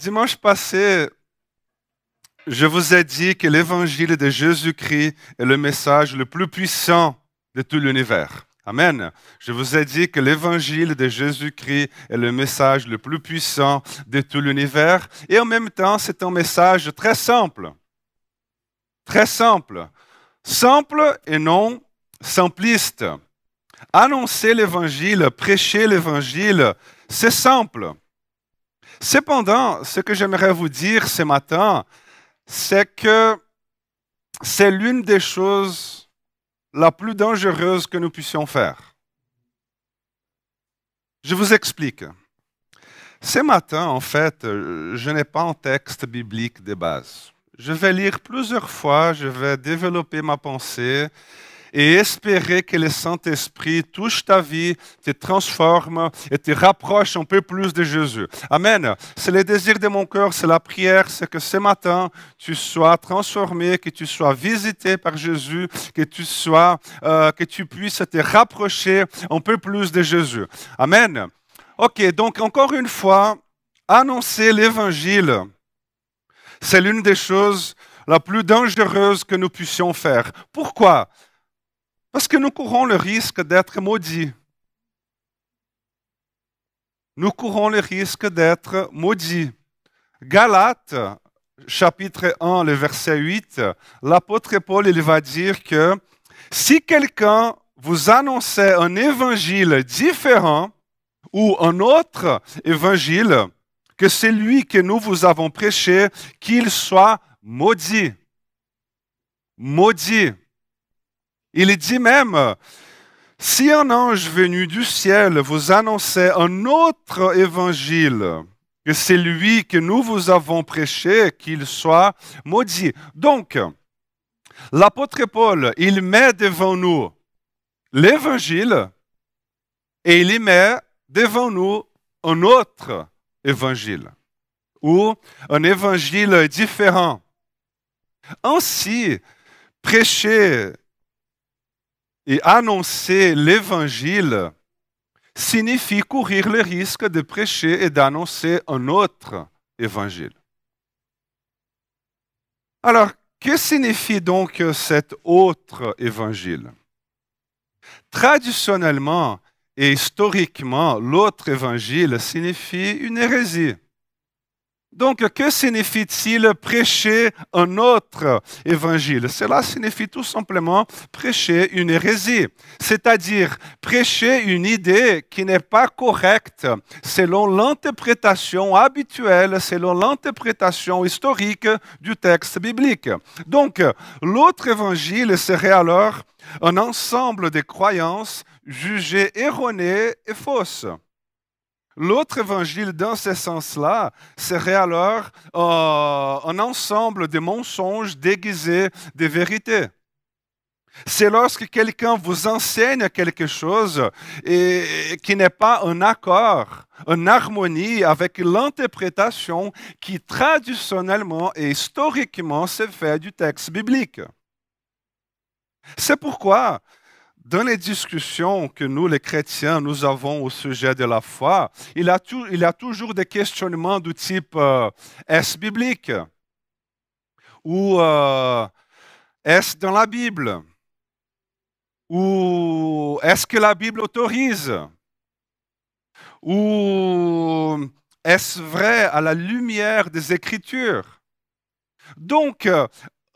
Dimanche passé, je vous ai dit que l'évangile de Jésus-Christ est le message le plus puissant de tout l'univers. Amen. Je vous ai dit que l'évangile de Jésus-Christ est le message le plus puissant de tout l'univers. Et en même temps, c'est un message très simple. Très simple. Simple et non simpliste. Annoncer l'évangile, prêcher l'évangile, c'est simple. Cependant, ce que j'aimerais vous dire ce matin, c'est que c'est l'une des choses la plus dangereuses que nous puissions faire. Je vous explique. Ce matin, en fait, je n'ai pas un texte biblique de base. Je vais lire plusieurs fois, je vais développer ma pensée et espérer que le Saint-Esprit touche ta vie, te transforme et te rapproche un peu plus de Jésus. Amen. C'est le désir de mon cœur, c'est la prière, c'est que ce matin, tu sois transformé, que tu sois visité par Jésus, que tu sois, euh, que tu puisses te rapprocher un peu plus de Jésus. Amen. Ok, donc encore une fois, annoncer l'évangile, c'est l'une des choses la plus dangereuse que nous puissions faire. Pourquoi? Parce que nous courons le risque d'être maudits. Nous courons le risque d'être maudits. Galates, chapitre 1, le verset 8, l'apôtre Paul il va dire que si quelqu'un vous annonçait un évangile différent ou un autre évangile que celui que nous vous avons prêché, qu'il soit maudit. Maudit. Il dit même, si un ange venu du ciel vous annonçait un autre évangile que celui que nous vous avons prêché, qu'il soit maudit. Donc, l'apôtre Paul, il met devant nous l'évangile et il y met devant nous un autre évangile ou un évangile différent. Ainsi, prêcher et annoncer l'évangile signifie courir le risque de prêcher et d'annoncer un autre évangile. Alors, que signifie donc cet autre évangile? Traditionnellement et historiquement, l'autre évangile signifie une hérésie. Donc, que signifie-t-il prêcher un autre évangile? Cela signifie tout simplement prêcher une hérésie, c'est-à-dire prêcher une idée qui n'est pas correcte selon l'interprétation habituelle, selon l'interprétation historique du texte biblique. Donc, l'autre évangile serait alors un ensemble de croyances jugées erronées et fausses. L'autre évangile, dans ce sens-là, serait alors euh, un ensemble de mensonges déguisés de vérités. C'est lorsque quelqu'un vous enseigne quelque chose et, qui n'est pas en accord, en harmonie avec l'interprétation qui traditionnellement et historiquement se fait du texte biblique. C'est pourquoi dans les discussions que nous, les chrétiens, nous avons au sujet de la foi, il y a, toujours des questionnements du type euh, est-ce biblique? Ou euh, est-ce dans la Bible? Ou est-ce que la Bible autorise? Ou est-ce vrai à la lumière des Écritures? Donc, euh,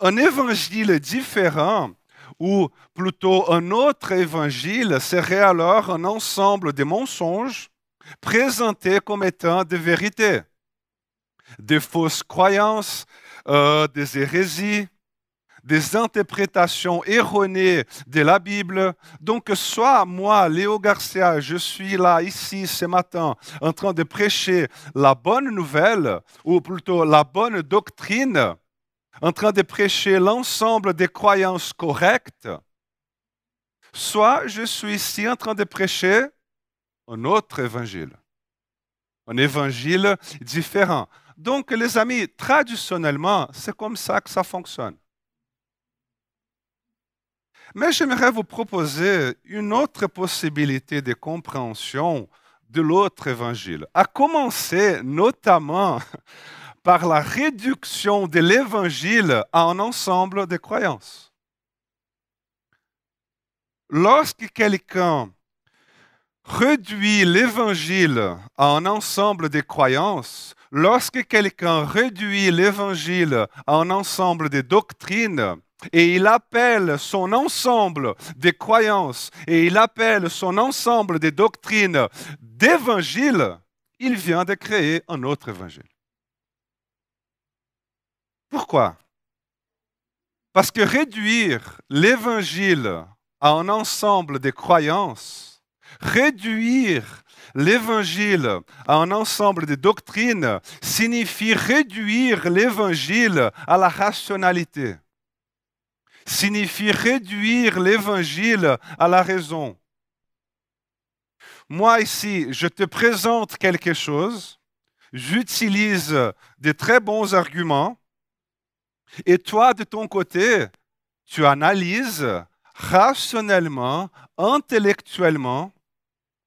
un évangile différent ou plutôt un autre évangile serait alors un ensemble de mensonges présentés comme étant des vérités, des fausses croyances, euh, des hérésies, des interprétations erronées de la Bible. Donc, soit moi, Léo Garcia, je suis là, ici, ce matin, en train de prêcher la bonne nouvelle, ou plutôt la bonne doctrine, en train de prêcher l'ensemble des croyances correctes, soit je suis ici en train de prêcher un autre évangile, un évangile différent. Donc, les amis, traditionnellement, c'est comme ça que ça fonctionne. Mais j'aimerais vous proposer une autre possibilité de compréhension de l'autre évangile, à commencer notamment par la réduction de l'évangile à un ensemble de croyances. Lorsque quelqu'un réduit l'évangile à un ensemble de croyances, lorsque quelqu'un réduit l'évangile à un ensemble de doctrines, et il appelle son ensemble des croyances et il appelle son ensemble des doctrines d'évangile, il vient de créer un autre évangile. Pourquoi? Parce que réduire l'évangile à un ensemble de croyances, réduire l'évangile à un ensemble de doctrines signifie réduire l'évangile à la rationalité. Signifie réduire l'évangile à la raison. Moi ici, je te présente quelque chose, j'utilise des très bons arguments, et toi, de ton côté, tu analyses rationnellement, intellectuellement,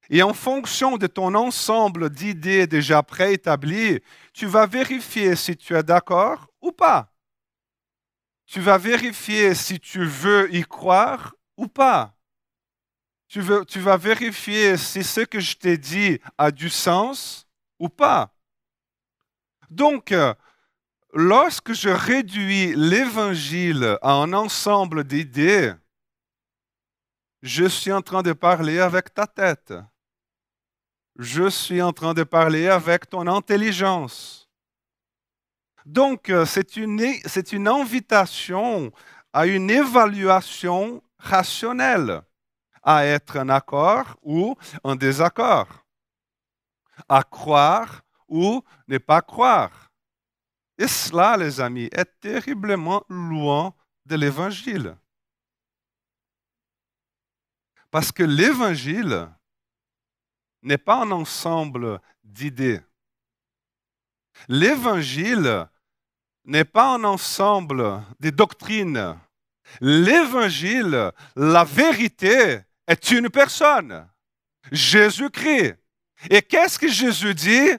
et en fonction de ton ensemble d'idées déjà préétablies, tu vas vérifier si tu es d'accord ou pas tu vas vérifier si tu veux y croire ou pas. Tu, tu vas vérifier si ce que je t'ai dit a du sens ou pas. Donc, lorsque je réduis l'évangile à un ensemble d'idées, je suis en train de parler avec ta tête. Je suis en train de parler avec ton intelligence. Donc, euh, c'est une, une invitation à une évaluation rationnelle, à être en accord ou en désaccord, à croire ou ne pas croire. Et cela, les amis, est terriblement loin de l'Évangile. Parce que l'Évangile n'est pas un ensemble d'idées. L'Évangile n'est pas un ensemble de doctrines. L'évangile, la vérité, est une personne, Jésus-Christ. Et qu'est-ce que Jésus dit?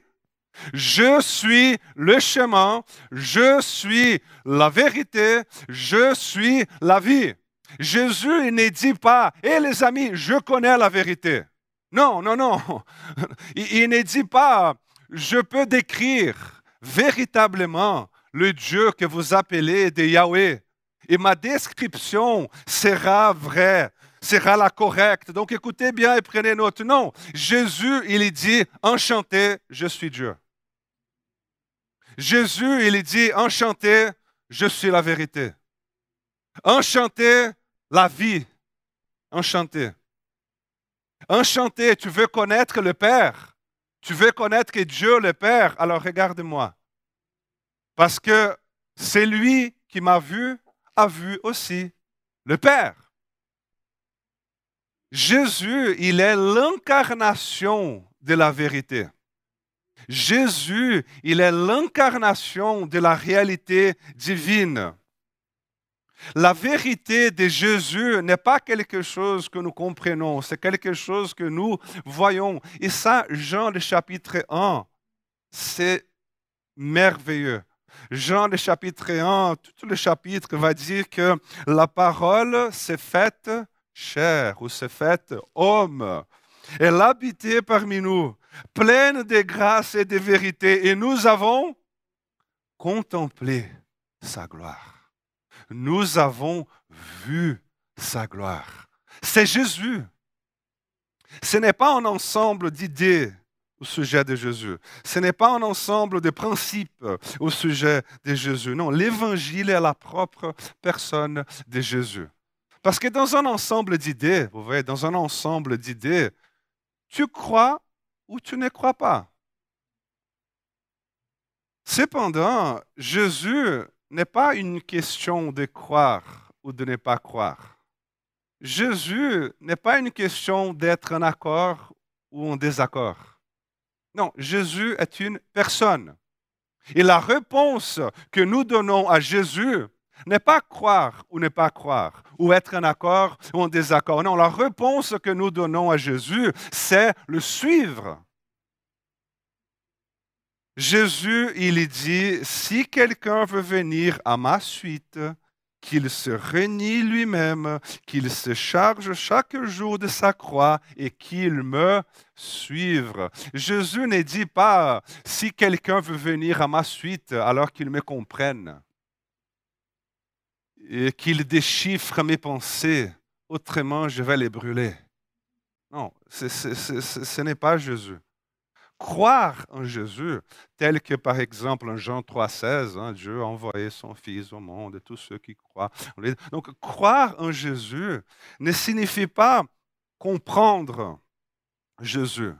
Je suis le chemin, je suis la vérité, je suis la vie. Jésus ne dit pas, hé les amis, je connais la vérité. Non, non, non. Il ne dit pas, je peux décrire véritablement le Dieu que vous appelez de Yahweh. Et ma description sera vraie, sera la correcte. Donc écoutez bien et prenez note. Non, Jésus, il dit, enchanté, je suis Dieu. Jésus, il dit, enchanté, je suis la vérité. Enchanté, la vie. Enchanté. Enchanté, tu veux connaître le Père. Tu veux connaître que Dieu le Père. Alors regarde-moi. Parce que c'est lui qui m'a vu, a vu aussi le Père. Jésus, il est l'incarnation de la vérité. Jésus, il est l'incarnation de la réalité divine. La vérité de Jésus n'est pas quelque chose que nous comprenons, c'est quelque chose que nous voyons. Et ça, Jean le chapitre 1, c'est merveilleux. Jean le chapitre 1, tout le chapitre va dire que la parole s'est faite chair ou s'est faite homme. Elle habitait parmi nous, pleine de grâce et de vérité, et nous avons contemplé sa gloire. Nous avons vu sa gloire. C'est Jésus. Ce n'est pas un ensemble d'idées au sujet de Jésus. Ce n'est pas un ensemble de principes au sujet de Jésus. Non, l'évangile est la propre personne de Jésus. Parce que dans un ensemble d'idées, vous voyez, dans un ensemble d'idées, tu crois ou tu ne crois pas. Cependant, Jésus n'est pas une question de croire ou de ne pas croire. Jésus n'est pas une question d'être en accord ou en désaccord. Non, Jésus est une personne. Et la réponse que nous donnons à Jésus n'est pas croire ou ne pas croire, ou être en accord ou en désaccord. Non, la réponse que nous donnons à Jésus, c'est le suivre. Jésus, il dit, si quelqu'un veut venir à ma suite, qu'il se renie lui-même, qu'il se charge chaque jour de sa croix et qu'il me suive. Jésus ne dit pas, si quelqu'un veut venir à ma suite, alors qu'il me comprenne qu'il déchiffre mes pensées, autrement je vais les brûler. Non, ce n'est pas Jésus. Croire en Jésus, tel que par exemple en Jean 3,16, hein, Dieu a envoyé son Fils au monde et tous ceux qui croient. Donc croire en Jésus ne signifie pas comprendre Jésus.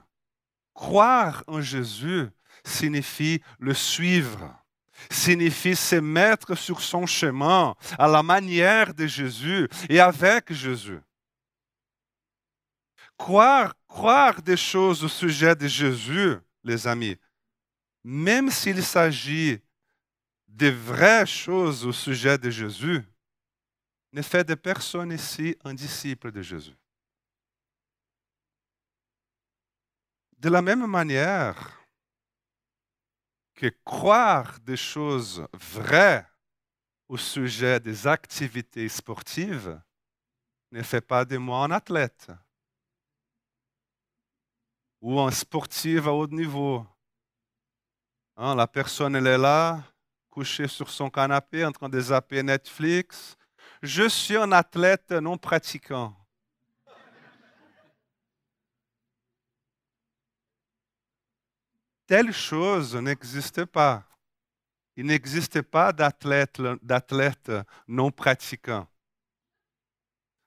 Croire en Jésus signifie le suivre signifie se mettre sur son chemin à la manière de Jésus et avec Jésus. Croire, croire des choses au sujet de Jésus, les amis, même s'il s'agit de vraies choses au sujet de Jésus, ne fait de personne ici un disciple de Jésus. De la même manière, que croire des choses vraies au sujet des activités sportives ne fait pas de moi un athlète ou un sportif à haut niveau. Hein, la personne, est là, couchée sur son canapé, en train de zapper Netflix. Je suis un athlète non pratiquant. Telle chose n'existe pas. Il n'existe pas d'athlète non pratiquant.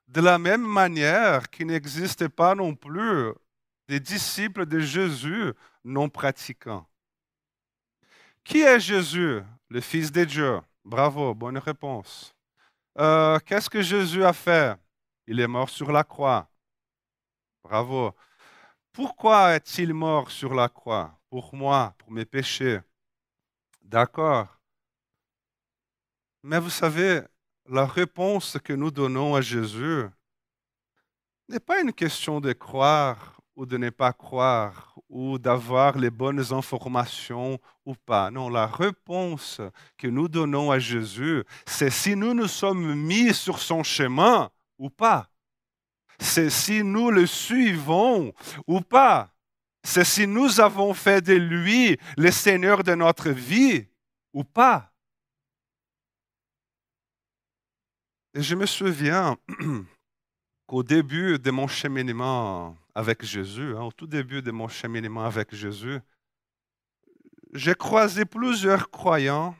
De la même manière qu'il n'existe pas non plus des disciples de Jésus non pratiquants. Qui est Jésus, le Fils de Dieu? Bravo, bonne réponse. Euh, qu'est-ce que Jésus a fait? Il est mort sur la croix. Bravo. Pourquoi est-il mort sur la croix? Pour moi, pour mes péchés. D'accord. Mais vous savez, la réponse que nous donnons à Jésus n'est pas une question de croire ou de ne pas croire ou d'avoir les bonnes informations ou pas. Non, la réponse que nous donnons à Jésus, c'est si nous nous sommes mis sur son chemin ou pas. C'est si nous le suivons ou pas c'est si nous avons fait de lui le Seigneur de notre vie ou pas. Et je me souviens qu'au début de mon cheminement avec Jésus, hein, au tout début de mon cheminement avec Jésus, j'ai croisé plusieurs croyants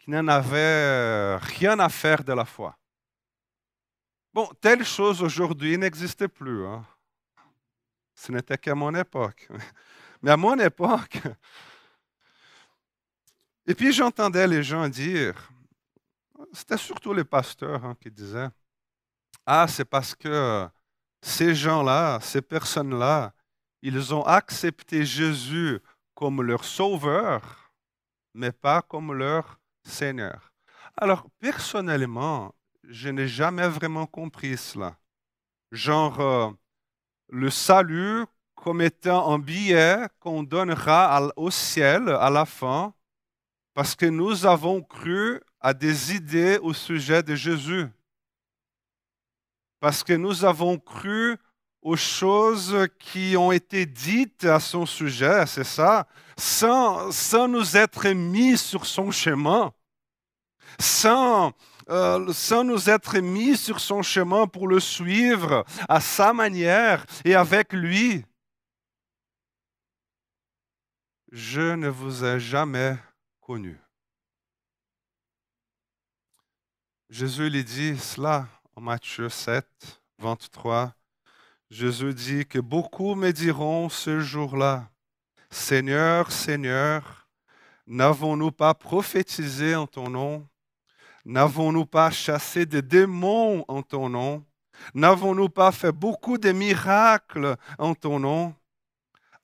qui n'en avaient rien à faire de la foi. Bon, telle chose aujourd'hui n'existe plus. Hein. Ce n'était qu'à mon époque. Mais à mon époque, et puis j'entendais les gens dire, c'était surtout les pasteurs hein, qui disaient, ah, c'est parce que ces gens-là, ces personnes-là, ils ont accepté Jésus comme leur sauveur, mais pas comme leur Seigneur. Alors, personnellement, je n'ai jamais vraiment compris cela. Genre, euh, le salut comme étant un billet qu'on donnera au ciel à la fin, parce que nous avons cru à des idées au sujet de Jésus, parce que nous avons cru aux choses qui ont été dites à son sujet, c'est ça, sans, sans nous être mis sur son chemin, sans euh, sans nous être mis sur son chemin pour le suivre à sa manière et avec lui. Je ne vous ai jamais connu. Jésus lui dit cela en Matthieu 7, 23. Jésus dit que beaucoup me diront ce jour-là, Seigneur, Seigneur, n'avons-nous pas prophétisé en ton nom? N'avons-nous pas chassé des démons en ton nom? N'avons-nous pas fait beaucoup de miracles en ton nom?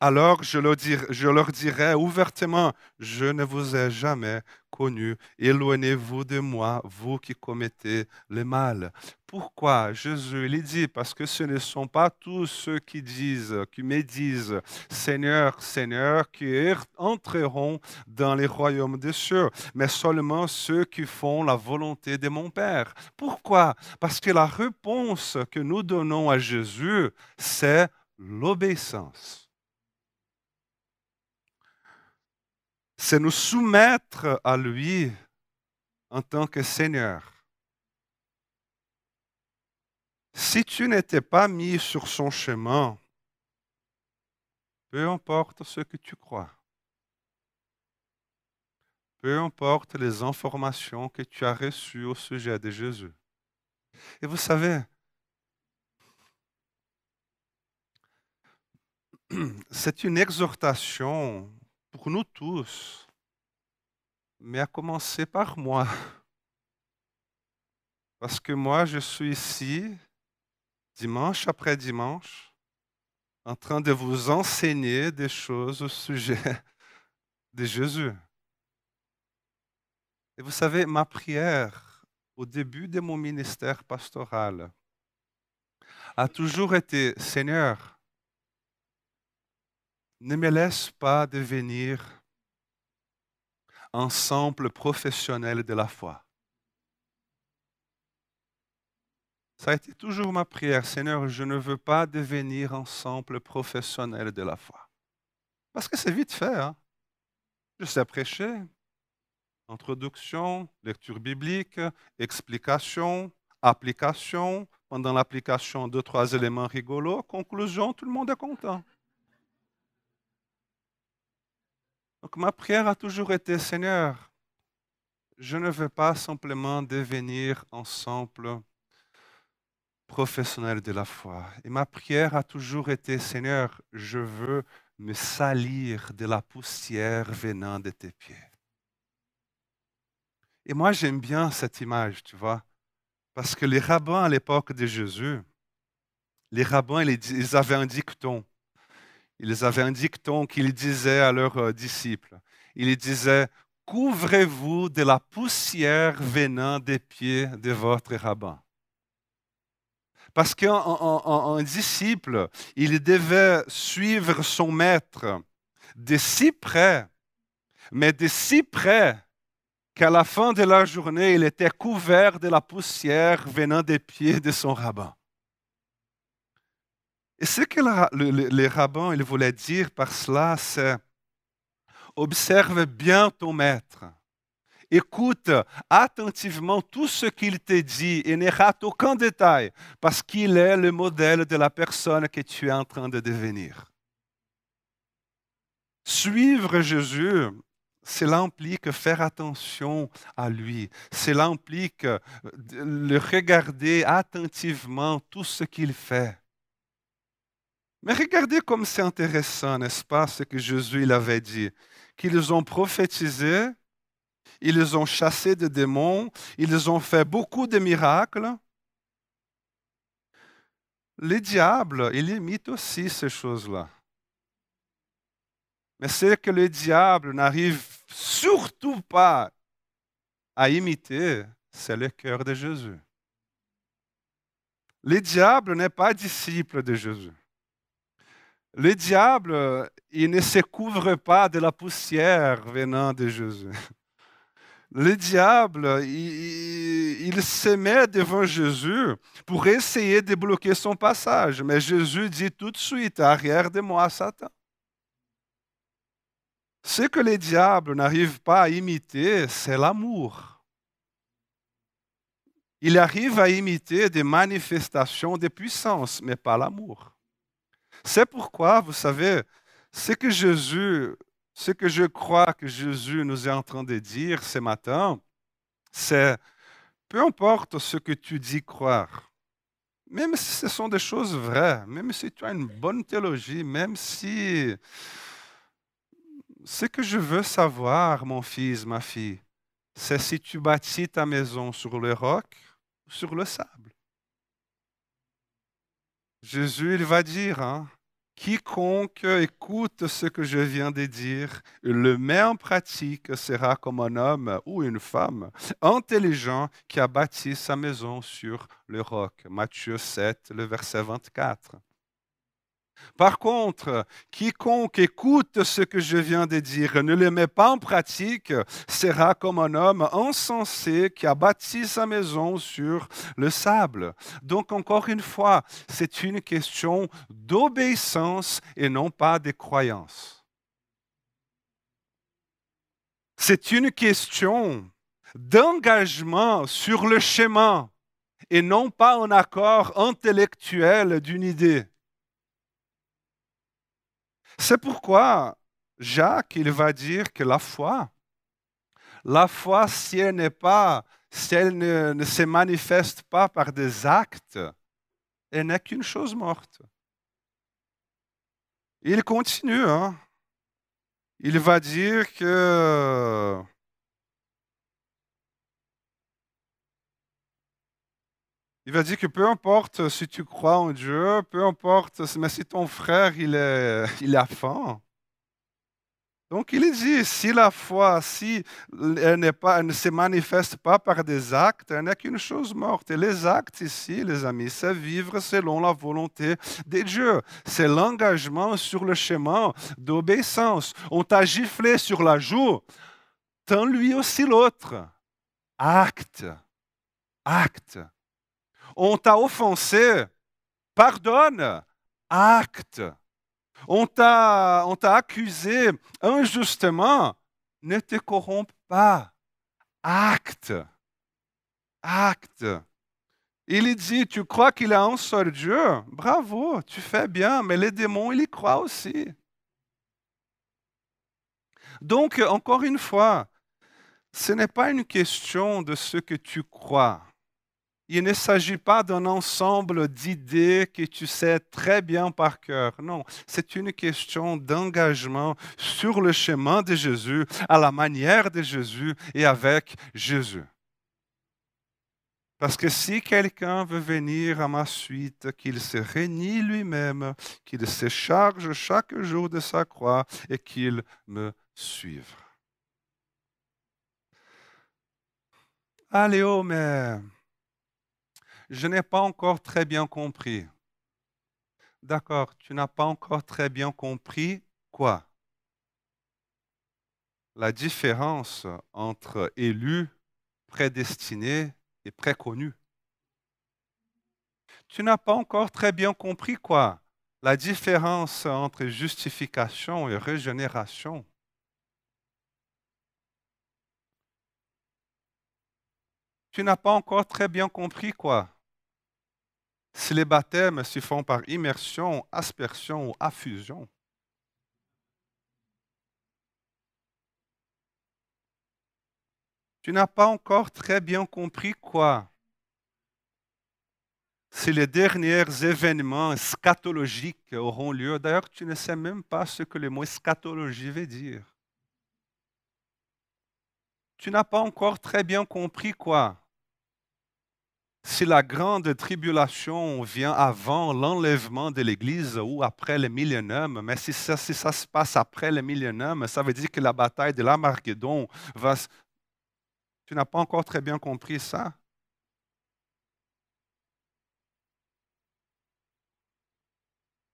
Alors je leur, dirai, ouvertement, je ne vous ai jamais connu, éloignez-vous de moi, vous qui commettez le mal. Pourquoi Jésus il dit parce que ce ne sont pas tous ceux qui disent, qui me disent Seigneur, Seigneur, qui entreront dans les royaumes des cieux, mais seulement ceux qui font la volonté de mon Père. Pourquoi? Parce que la réponse que nous donnons à Jésus, c'est l'obéissance. C'est nous soumettre à lui en tant que Seigneur. Si tu n'étais pas mis sur son chemin, peu importe ce que tu crois, peu importe les informations que tu as reçues au sujet de Jésus. Et vous savez, c'est une exhortation pour nous tous, mais à commencer par moi. Parce que moi, je suis ici, dimanche après dimanche, en train de vous enseigner des choses au sujet de Jésus. Et vous savez, ma prière au début de mon ministère pastoral a toujours été, Seigneur, ne me laisse pas devenir un simple professionnel de la foi. Ça a été toujours ma prière, Seigneur, je ne veux pas devenir un simple professionnel de la foi. Parce que c'est vite fait. Je sais prêcher, introduction, lecture biblique, explication, application. Pendant l'application, deux, trois éléments rigolos. Conclusion, tout le monde est content. Donc ma prière a toujours été, Seigneur, je ne veux pas simplement devenir un simple professionnel de la foi. Et ma prière a toujours été, Seigneur, je veux me salir de la poussière venant de tes pieds. Et moi, j'aime bien cette image, tu vois, parce que les rabbins à l'époque de Jésus, les rabbins, ils avaient un dicton ils avaient un dicton qu'ils disaient à leurs euh, disciples. Ils disaient, couvrez-vous de la poussière venant des pieds de votre rabbin. Parce qu'un disciple, il devait suivre son maître de si près, mais de si près qu'à la fin de la journée, il était couvert de la poussière venant des pieds de son rabbin. Et ce que les rabbins voulaient dire par cela, c'est observe bien ton maître. Écoute attentivement tout ce qu'il te dit et ne rate aucun détail parce qu'il est le modèle de la personne que tu es en train de devenir. Suivre Jésus, cela implique faire attention à lui. Cela implique le regarder attentivement tout ce qu'il fait. Mais regardez comme c'est intéressant, n'est-ce pas, ce que Jésus il avait dit, qu'ils ont prophétisé, ils ont chassé des démons, ils ont fait beaucoup de miracles. Les diables, ils imitent aussi ces choses-là. Mais ce que le diable n'arrive surtout pas à imiter, c'est le cœur de Jésus. Le diable n'est pas disciple de Jésus. Le diable, il ne se couvre pas de la poussière venant de Jésus. Le diable, il, se met devant Jésus pour essayer de bloquer son passage. Mais Jésus dit tout de suite, arrière de moi, Satan. Ce que le diable n'arrive pas à imiter, c'est l'amour. Il arrive à imiter des manifestations de puissance, mais pas l'amour. C'est pourquoi, vous savez, ce que Jésus, ce que je crois que Jésus nous est en train de dire ce matin, c'est peu importe ce que tu dis croire, même si ce sont des choses vraies, même si tu as une bonne théologie, même si ce que je veux savoir, mon fils, ma fille, c'est si tu bâtis ta maison sur le roc ou sur le sable. Jésus, il va dire hein, Quiconque écoute ce que je viens de dire le met en pratique sera comme un homme ou une femme intelligent qui a bâti sa maison sur le roc. Matthieu 7, le verset 24. Par contre, quiconque écoute ce que je viens de dire ne le met pas en pratique sera comme un homme insensé qui a bâti sa maison sur le sable. Donc, encore une fois, c'est une question d'obéissance et non pas de croyance. C'est une question d'engagement sur le chemin et non pas un accord intellectuel d'une idée. C'est pourquoi Jacques, il va dire que la foi, la foi, si elle n'est pas, si elle ne, se manifeste pas par des actes, elle n'est qu'une chose morte. Il continue, hein? il va dire que Il va dire que peu importe si tu crois en Dieu, peu importe, mais si ton frère il, est, il a faim. Donc il dit, si la foi, si elle, pas, elle ne se manifeste pas par des actes, elle n'est qu'une chose morte. Et les actes ici, les amis, c'est vivre selon la volonté de Dieu. C'est l'engagement sur le chemin d'obéissance. On t'a giflé sur la joue, tant lui aussi l'autre. Acte. Acte on t'a offensé, pardonne, acte. On t'a, accusé injustement, ne te corromps pas, acte. Acte. Il dit, tu crois qu'il a un seul Dieu? Bravo, tu fais bien, mais les démons, ils y croient aussi. Donc, encore une fois, ce n'est pas une question de ce que tu crois. Il ne s'agit pas d'un ensemble d'idées que tu sais très bien par cœur. Non, c'est une question d'engagement sur le chemin de Jésus, à la manière de Jésus et avec Jésus. Parce que si quelqu'un veut venir à ma suite, qu'il se renie lui-même, qu'il se charge chaque jour de sa croix et qu'il me suive. Allez, oh, je n'ai pas encore très bien compris. D'accord, tu n'as pas encore très bien compris quoi? La différence entre élu, prédestiné et préconnu. Tu n'as pas encore très bien compris quoi? La différence entre justification et régénération. Tu n'as pas encore très bien compris quoi? Si les baptêmes se font par immersion, aspersion ou affusion. Tu n'as pas encore très bien compris quoi? Si les derniers événements scatologiques auront lieu. D'ailleurs, tu ne sais même pas ce que le mot scatologie veut dire. Tu n'as pas encore très bien compris quoi? Si la grande tribulation vient avant l'enlèvement de l'Église ou après le millénaire, mais si ça, se passe après le millénaire, ça veut dire que la bataille de l'Armageddon va... Tu n'as pas encore très bien compris ça?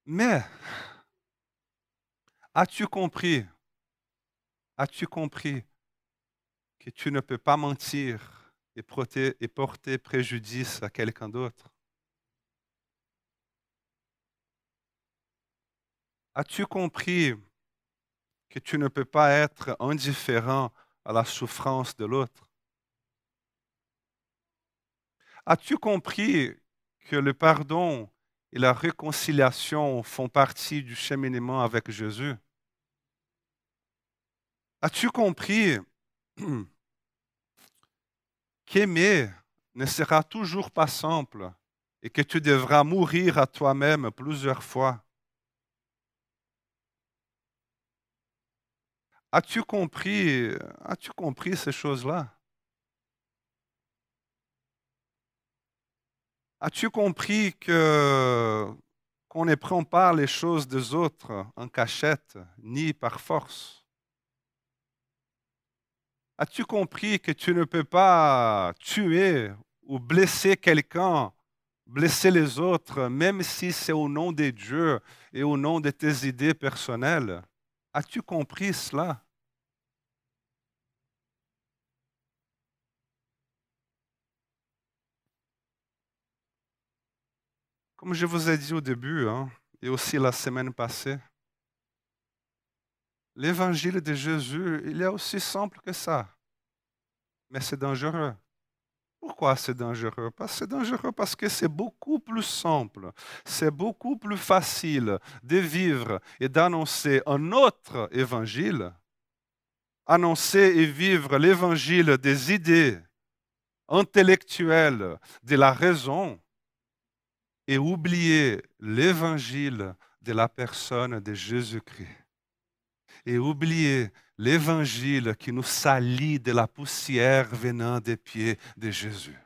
Mais, as-tu compris? As-tu compris que tu ne peux pas mentir? Et porter, préjudice à quelqu'un d'autre. As-tu compris que tu ne peux pas être indifférent à la souffrance de l'autre? As-tu compris que le pardon et la réconciliation font partie du cheminement avec Jésus? As-tu compris qu'aimer ne sera toujours pas simple et que tu devras mourir à toi-même plusieurs fois. As-tu compris, as-tu compris ces choses-là? As-tu compris que qu'on ne prend pas les choses des autres en cachette, ni par force? As-tu compris que tu ne peux pas tuer ou blesser quelqu'un, blesser les autres, même si c'est au nom de Dieu et au nom de tes idées personnelles? As-tu compris cela? Comme je vous ai dit au début, hein, et aussi la semaine passée, l'évangile de Jésus, il est aussi simple que ça. Mais c'est dangereux. Pourquoi c'est dangereux? C'est dangereux parce que c'est beaucoup plus simple, c'est beaucoup plus facile de vivre et d'annoncer un autre évangile, annoncer et vivre l'évangile des idées intellectuelles, de la raison, et oublier l'évangile de la personne de Jésus-Christ. Et oublier l'évangile qui nous salit de la poussière venant des pieds de Jésus.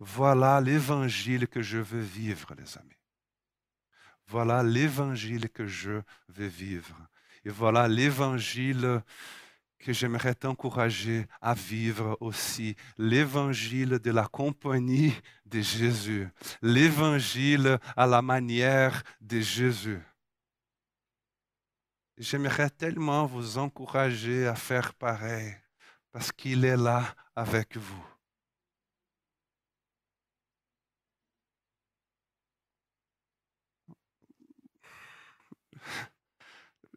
Voilà l'évangile que je veux vivre, les amis. Voilà l'évangile que je veux vivre. Et voilà l'évangile que j'aimerais t'encourager à vivre aussi l'évangile de la compagnie de Jésus, l'évangile à la manière de Jésus. J'aimerais tellement vous encourager à faire pareil parce qu'il est là avec vous.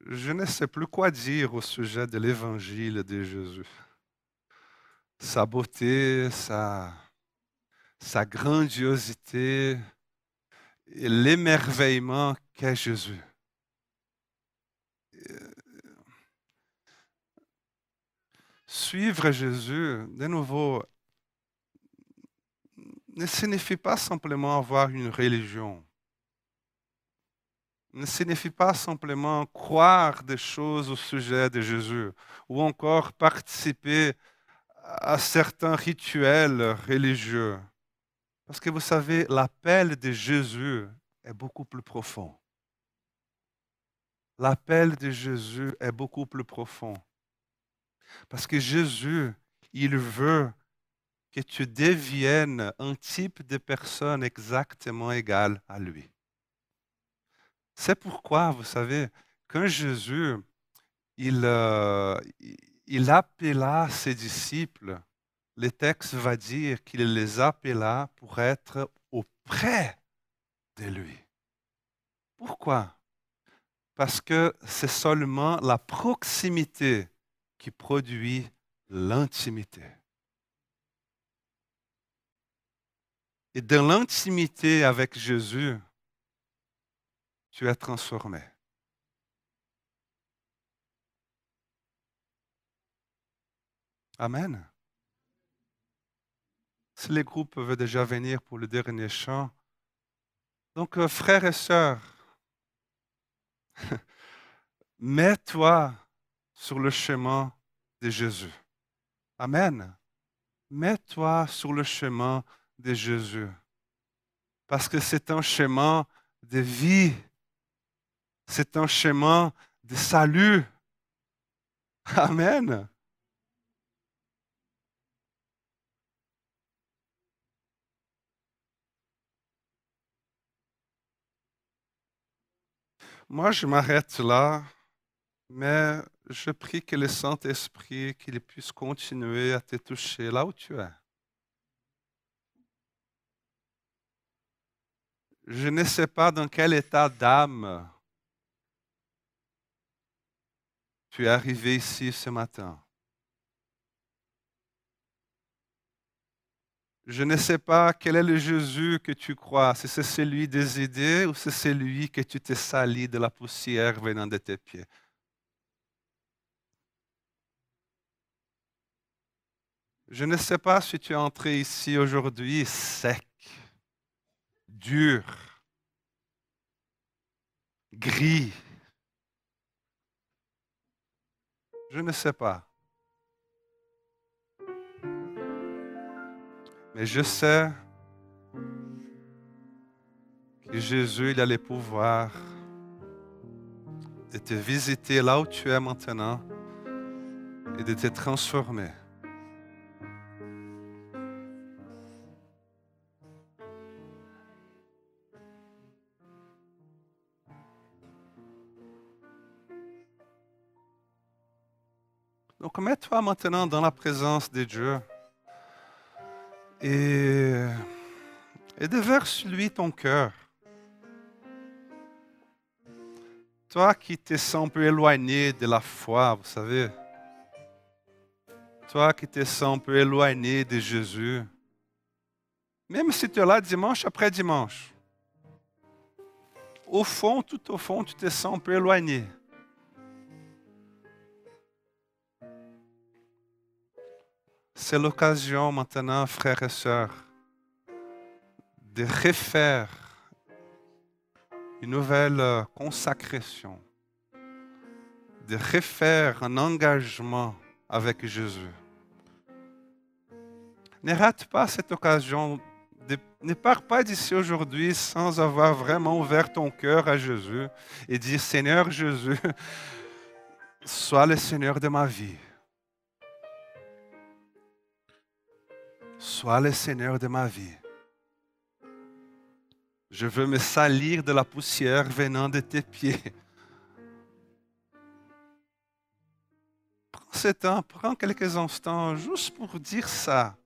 je ne sais plus quoi dire au sujet de l'évangile de Jésus. Sa beauté, sa, sa grandiosité et l'émerveillement qu'est Jésus. Suivre Jésus, de nouveau, ne signifie pas simplement avoir une religion ne signifie pas simplement croire des choses au sujet de Jésus ou encore participer à certains rituels religieux. Parce que vous savez, l'appel de Jésus est beaucoup plus profond. L'appel de Jésus est beaucoup plus profond. Parce que Jésus, il veut que tu deviennes un type de personne exactement égale à lui. C'est pourquoi, vous savez, quand Jésus, euh, il appela ses disciples, le texte va dire qu'il les appela pour être auprès de lui. Pourquoi? Parce que c'est seulement la proximité qui produit l'intimité. Et dans l'intimité avec Jésus, tu es transformé. Amen. Si les groupes veulent déjà venir pour le dernier chant, donc euh, frères et sœurs, mets-toi sur le chemin de Jésus. Amen. Mets-toi sur le chemin de Jésus. Parce que c'est un chemin de vie c'est un chemin de salut. Amen. Moi, je m'arrête là, mais je prie que le Saint-Esprit, qu'il puisse continuer à te toucher là où tu es. Je ne sais pas dans quel état d'âme Tu es arrivé ici ce matin. Je ne sais pas quel est le Jésus que tu crois, si c'est celui des idées ou c'est celui que tu t'es sali de la poussière venant de tes pieds. Je ne sais pas si tu es entré ici aujourd'hui sec, dur, gris, Je ne sais pas. Mais je sais que Jésus, il a le pouvoir de te visiter là où tu es maintenant et de te transformer. Donc mets-toi maintenant dans la présence de Dieu et, et déverse lui ton cœur. Toi qui te sens un peu éloigné de la foi, vous savez. Toi qui te sens un peu éloigné de Jésus. Même si tu es là dimanche après dimanche. Au fond, tout au fond, tu te sens un peu éloigné. C'est l'occasion maintenant, frères et sœurs, de refaire une nouvelle euh, consacration, de refaire un engagement avec Jésus. Ne rate pas cette occasion. ne pars pas d'ici aujourd'hui sans avoir vraiment ouvert ton cœur à Jésus et dire Seigneur Jésus, sois le Seigneur de ma vie. Sois le Seigneur de ma vie. Je veux me salir de la poussière venant de tes pieds. Prends ce temps, prends quelques instants juste pour dire ça.